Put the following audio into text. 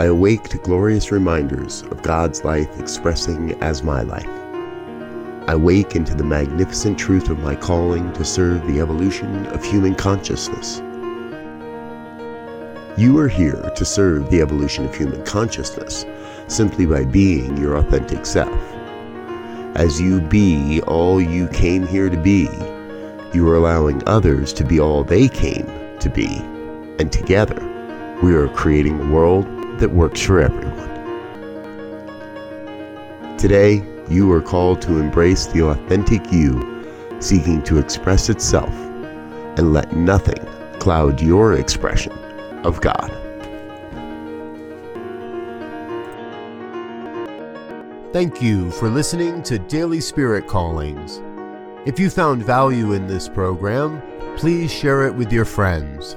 I awake to glorious reminders of God's life expressing as my life. I wake into the magnificent truth of my calling to serve the evolution of human consciousness. You are here to serve the evolution of human consciousness simply by being your authentic self. As you be all you came here to be, you are allowing others to be all they came to be, and together we are creating a world that works for everyone. Today, you are called to embrace the authentic you seeking to express itself and let nothing cloud your expression of God. Thank you for listening to Daily Spirit Callings. If you found value in this program, please share it with your friends.